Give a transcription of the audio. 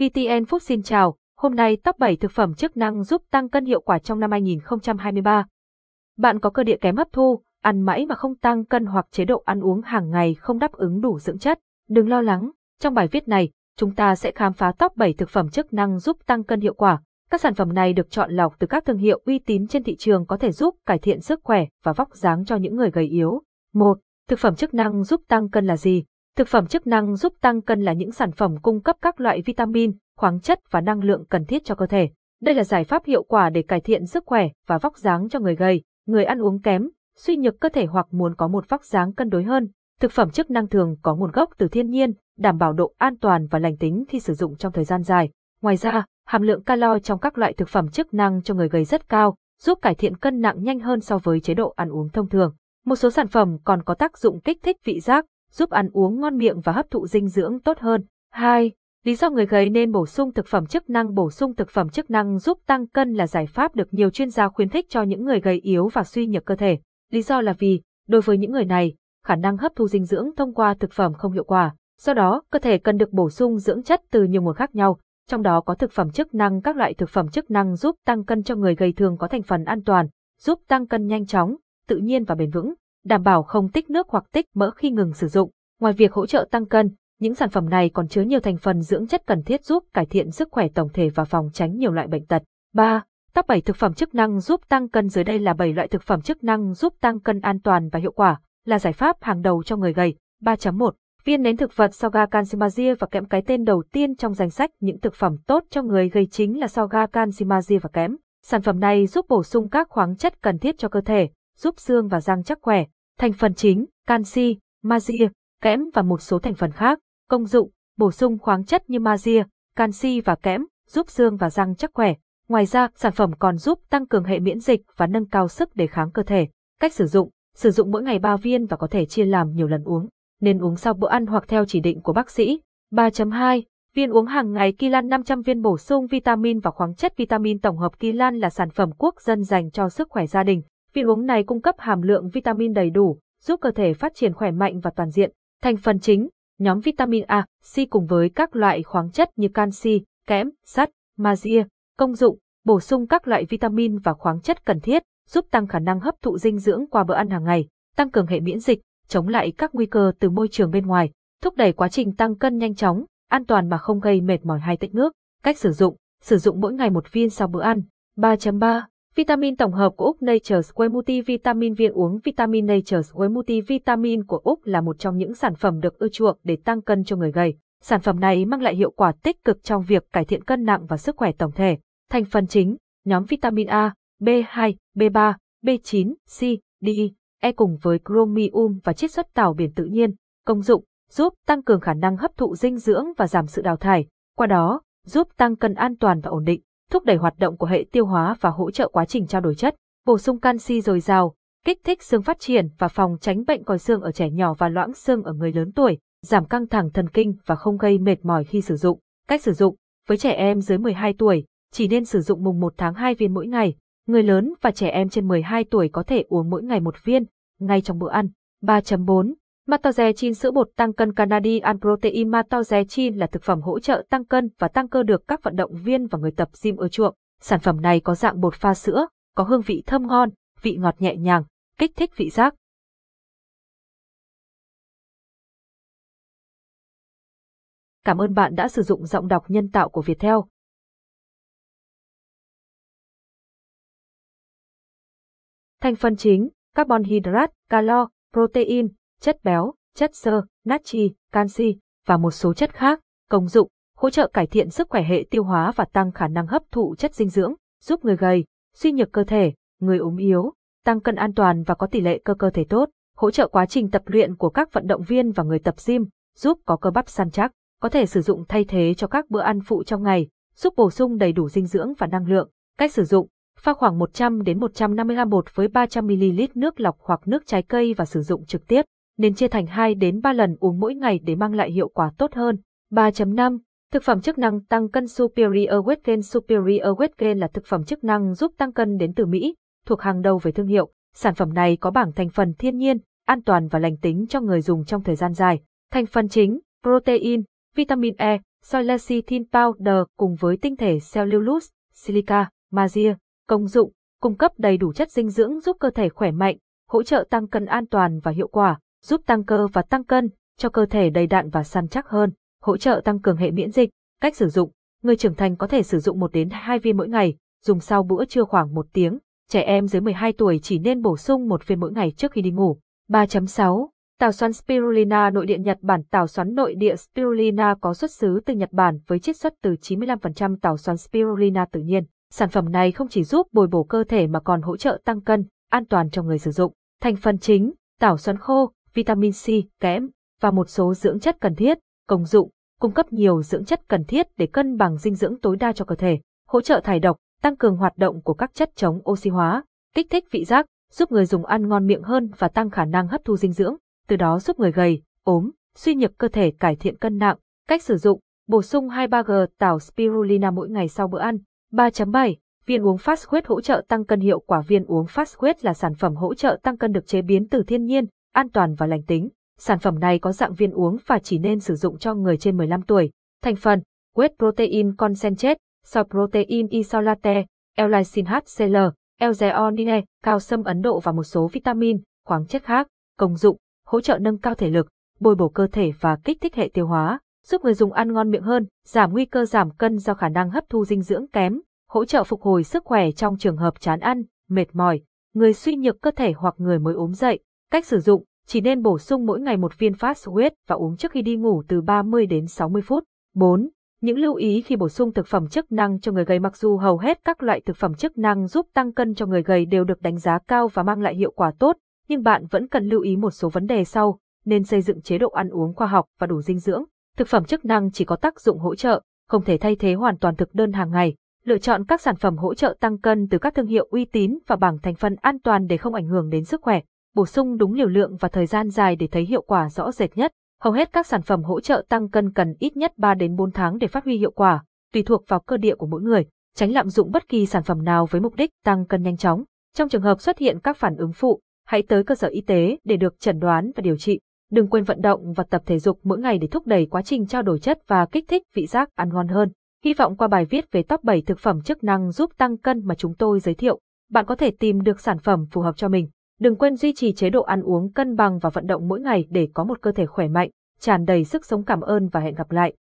VTN Phúc xin chào, hôm nay top 7 thực phẩm chức năng giúp tăng cân hiệu quả trong năm 2023. Bạn có cơ địa kém hấp thu, ăn mãi mà không tăng cân hoặc chế độ ăn uống hàng ngày không đáp ứng đủ dưỡng chất. Đừng lo lắng, trong bài viết này, chúng ta sẽ khám phá top 7 thực phẩm chức năng giúp tăng cân hiệu quả. Các sản phẩm này được chọn lọc từ các thương hiệu uy tín trên thị trường có thể giúp cải thiện sức khỏe và vóc dáng cho những người gầy yếu. 1. Thực phẩm chức năng giúp tăng cân là gì? Thực phẩm chức năng giúp tăng cân là những sản phẩm cung cấp các loại vitamin, khoáng chất và năng lượng cần thiết cho cơ thể. Đây là giải pháp hiệu quả để cải thiện sức khỏe và vóc dáng cho người gầy, người ăn uống kém, suy nhược cơ thể hoặc muốn có một vóc dáng cân đối hơn. Thực phẩm chức năng thường có nguồn gốc từ thiên nhiên, đảm bảo độ an toàn và lành tính khi sử dụng trong thời gian dài. Ngoài ra, hàm lượng calo trong các loại thực phẩm chức năng cho người gầy rất cao, giúp cải thiện cân nặng nhanh hơn so với chế độ ăn uống thông thường. Một số sản phẩm còn có tác dụng kích thích vị giác, giúp ăn uống ngon miệng và hấp thụ dinh dưỡng tốt hơn. 2. Lý do người gầy nên bổ sung thực phẩm chức năng Bổ sung thực phẩm chức năng giúp tăng cân là giải pháp được nhiều chuyên gia khuyến khích cho những người gầy yếu và suy nhược cơ thể. Lý do là vì, đối với những người này, khả năng hấp thu dinh dưỡng thông qua thực phẩm không hiệu quả. Do đó, cơ thể cần được bổ sung dưỡng chất từ nhiều nguồn khác nhau, trong đó có thực phẩm chức năng các loại thực phẩm chức năng giúp tăng cân cho người gầy thường có thành phần an toàn, giúp tăng cân nhanh chóng, tự nhiên và bền vững đảm bảo không tích nước hoặc tích mỡ khi ngừng sử dụng. Ngoài việc hỗ trợ tăng cân, những sản phẩm này còn chứa nhiều thành phần dưỡng chất cần thiết giúp cải thiện sức khỏe tổng thể và phòng tránh nhiều loại bệnh tật. 3. Top 7 thực phẩm chức năng giúp tăng cân dưới đây là 7 loại thực phẩm chức năng giúp tăng cân an toàn và hiệu quả, là giải pháp hàng đầu cho người gầy. 3.1 Viên nén thực vật Soga Cansimazia và kẽm cái tên đầu tiên trong danh sách những thực phẩm tốt cho người gầy chính là Soga Cansimazia và kẽm. Sản phẩm này giúp bổ sung các khoáng chất cần thiết cho cơ thể, giúp xương và răng chắc khỏe. Thành phần chính, canxi, magie, kẽm và một số thành phần khác. Công dụng, bổ sung khoáng chất như magie, canxi và kẽm, giúp xương và răng chắc khỏe. Ngoài ra, sản phẩm còn giúp tăng cường hệ miễn dịch và nâng cao sức đề kháng cơ thể. Cách sử dụng, sử dụng mỗi ngày 3 viên và có thể chia làm nhiều lần uống. Nên uống sau bữa ăn hoặc theo chỉ định của bác sĩ. 3.2 Viên uống hàng ngày Kilan 500 viên bổ sung vitamin và khoáng chất vitamin tổng hợp Kilan là sản phẩm quốc dân dành cho sức khỏe gia đình. Viên uống này cung cấp hàm lượng vitamin đầy đủ, giúp cơ thể phát triển khỏe mạnh và toàn diện. Thành phần chính, nhóm vitamin A, C cùng với các loại khoáng chất như canxi, kẽm, sắt, magie. Công dụng, bổ sung các loại vitamin và khoáng chất cần thiết, giúp tăng khả năng hấp thụ dinh dưỡng qua bữa ăn hàng ngày, tăng cường hệ miễn dịch, chống lại các nguy cơ từ môi trường bên ngoài, thúc đẩy quá trình tăng cân nhanh chóng, an toàn mà không gây mệt mỏi hay tích nước. Cách sử dụng, sử dụng mỗi ngày một viên sau bữa ăn. 3.3 Vitamin tổng hợp của Úc Nature's Whey Multivitamin viên uống Vitamin Nature's Whey Multivitamin của Úc là một trong những sản phẩm được ưa chuộng để tăng cân cho người gầy. Sản phẩm này mang lại hiệu quả tích cực trong việc cải thiện cân nặng và sức khỏe tổng thể. Thành phần chính, nhóm vitamin A, B2, B3, B9, C, D, E cùng với chromium và chiết xuất tảo biển tự nhiên. Công dụng, giúp tăng cường khả năng hấp thụ dinh dưỡng và giảm sự đào thải, qua đó, giúp tăng cân an toàn và ổn định thúc đẩy hoạt động của hệ tiêu hóa và hỗ trợ quá trình trao đổi chất, bổ sung canxi dồi dào, kích thích xương phát triển và phòng tránh bệnh còi xương ở trẻ nhỏ và loãng xương ở người lớn tuổi, giảm căng thẳng thần kinh và không gây mệt mỏi khi sử dụng. Cách sử dụng, với trẻ em dưới 12 tuổi, chỉ nên sử dụng mùng 1 tháng 2 viên mỗi ngày. Người lớn và trẻ em trên 12 tuổi có thể uống mỗi ngày một viên, ngay trong bữa ăn. 3.4 Matozechin sữa bột tăng cân Canadian Protein Matozechin là thực phẩm hỗ trợ tăng cân và tăng cơ được các vận động viên và người tập gym ưa chuộng. Sản phẩm này có dạng bột pha sữa, có hương vị thơm ngon, vị ngọt nhẹ nhàng, kích thích vị giác. Cảm ơn bạn đã sử dụng giọng đọc nhân tạo của Viettel. Thành phần chính, carbon hydrate, calo, protein, chất béo, chất xơ, natri, canxi và một số chất khác. Công dụng, hỗ trợ cải thiện sức khỏe hệ tiêu hóa và tăng khả năng hấp thụ chất dinh dưỡng, giúp người gầy, suy nhược cơ thể, người ốm yếu, tăng cân an toàn và có tỷ lệ cơ cơ thể tốt, hỗ trợ quá trình tập luyện của các vận động viên và người tập gym, giúp có cơ bắp săn chắc, có thể sử dụng thay thế cho các bữa ăn phụ trong ngày, giúp bổ sung đầy đủ dinh dưỡng và năng lượng. Cách sử dụng, pha khoảng 100 đến 150 g bột với 300 ml nước lọc hoặc nước trái cây và sử dụng trực tiếp nên chia thành 2 đến 3 lần uống mỗi ngày để mang lại hiệu quả tốt hơn. 3.5 Thực phẩm chức năng tăng cân Superior Weight Gain Superior Weight Gain là thực phẩm chức năng giúp tăng cân đến từ Mỹ, thuộc hàng đầu về thương hiệu. Sản phẩm này có bảng thành phần thiên nhiên, an toàn và lành tính cho người dùng trong thời gian dài. Thành phần chính, protein, vitamin E, soy lecithin powder cùng với tinh thể cellulose, silica, magia. công dụng, cung cấp đầy đủ chất dinh dưỡng giúp cơ thể khỏe mạnh, hỗ trợ tăng cân an toàn và hiệu quả, giúp tăng cơ và tăng cân, cho cơ thể đầy đặn và săn chắc hơn, hỗ trợ tăng cường hệ miễn dịch. Cách sử dụng, người trưởng thành có thể sử dụng 1 đến 2 viên mỗi ngày, dùng sau bữa trưa khoảng 1 tiếng. Trẻ em dưới 12 tuổi chỉ nên bổ sung một viên mỗi ngày trước khi đi ngủ. 3.6 Tảo xoắn spirulina nội địa Nhật Bản Tảo xoắn nội địa spirulina có xuất xứ từ Nhật Bản với chiết xuất từ 95% tảo xoắn spirulina tự nhiên. Sản phẩm này không chỉ giúp bồi bổ cơ thể mà còn hỗ trợ tăng cân, an toàn cho người sử dụng. Thành phần chính, tảo xoắn khô, vitamin C, kẽm và một số dưỡng chất cần thiết, công dụng, cung cấp nhiều dưỡng chất cần thiết để cân bằng dinh dưỡng tối đa cho cơ thể, hỗ trợ thải độc, tăng cường hoạt động của các chất chống oxy hóa, kích thích vị giác, giúp người dùng ăn ngon miệng hơn và tăng khả năng hấp thu dinh dưỡng, từ đó giúp người gầy, ốm, suy nhược cơ thể cải thiện cân nặng. Cách sử dụng, bổ sung 23G tảo spirulina mỗi ngày sau bữa ăn. 3.7 Viên uống Fast Quết hỗ trợ tăng cân hiệu quả viên uống Fast Quết là sản phẩm hỗ trợ tăng cân được chế biến từ thiên nhiên, an toàn và lành tính. Sản phẩm này có dạng viên uống và chỉ nên sử dụng cho người trên 15 tuổi. Thành phần: Whey protein concentrate, soy protein isolate, L-lysine HCl, L-zeonine, cao sâm Ấn Độ và một số vitamin, khoáng chất khác. Công dụng: hỗ trợ nâng cao thể lực, bồi bổ cơ thể và kích thích hệ tiêu hóa, giúp người dùng ăn ngon miệng hơn, giảm nguy cơ giảm cân do khả năng hấp thu dinh dưỡng kém, hỗ trợ phục hồi sức khỏe trong trường hợp chán ăn, mệt mỏi, người suy nhược cơ thể hoặc người mới ốm dậy. Cách sử dụng, chỉ nên bổ sung mỗi ngày một viên fast huyết và uống trước khi đi ngủ từ 30 đến 60 phút. 4. Những lưu ý khi bổ sung thực phẩm chức năng cho người gầy mặc dù hầu hết các loại thực phẩm chức năng giúp tăng cân cho người gầy đều được đánh giá cao và mang lại hiệu quả tốt, nhưng bạn vẫn cần lưu ý một số vấn đề sau, nên xây dựng chế độ ăn uống khoa học và đủ dinh dưỡng. Thực phẩm chức năng chỉ có tác dụng hỗ trợ, không thể thay thế hoàn toàn thực đơn hàng ngày. Lựa chọn các sản phẩm hỗ trợ tăng cân từ các thương hiệu uy tín và bảng thành phần an toàn để không ảnh hưởng đến sức khỏe. Bổ sung đúng liều lượng và thời gian dài để thấy hiệu quả rõ rệt nhất. Hầu hết các sản phẩm hỗ trợ tăng cân cần ít nhất 3 đến 4 tháng để phát huy hiệu quả, tùy thuộc vào cơ địa của mỗi người. Tránh lạm dụng bất kỳ sản phẩm nào với mục đích tăng cân nhanh chóng. Trong trường hợp xuất hiện các phản ứng phụ, hãy tới cơ sở y tế để được chẩn đoán và điều trị. Đừng quên vận động và tập thể dục mỗi ngày để thúc đẩy quá trình trao đổi chất và kích thích vị giác ăn ngon hơn. Hy vọng qua bài viết về top 7 thực phẩm chức năng giúp tăng cân mà chúng tôi giới thiệu, bạn có thể tìm được sản phẩm phù hợp cho mình. Đừng quên duy trì chế độ ăn uống cân bằng và vận động mỗi ngày để có một cơ thể khỏe mạnh, tràn đầy sức sống cảm ơn và hẹn gặp lại.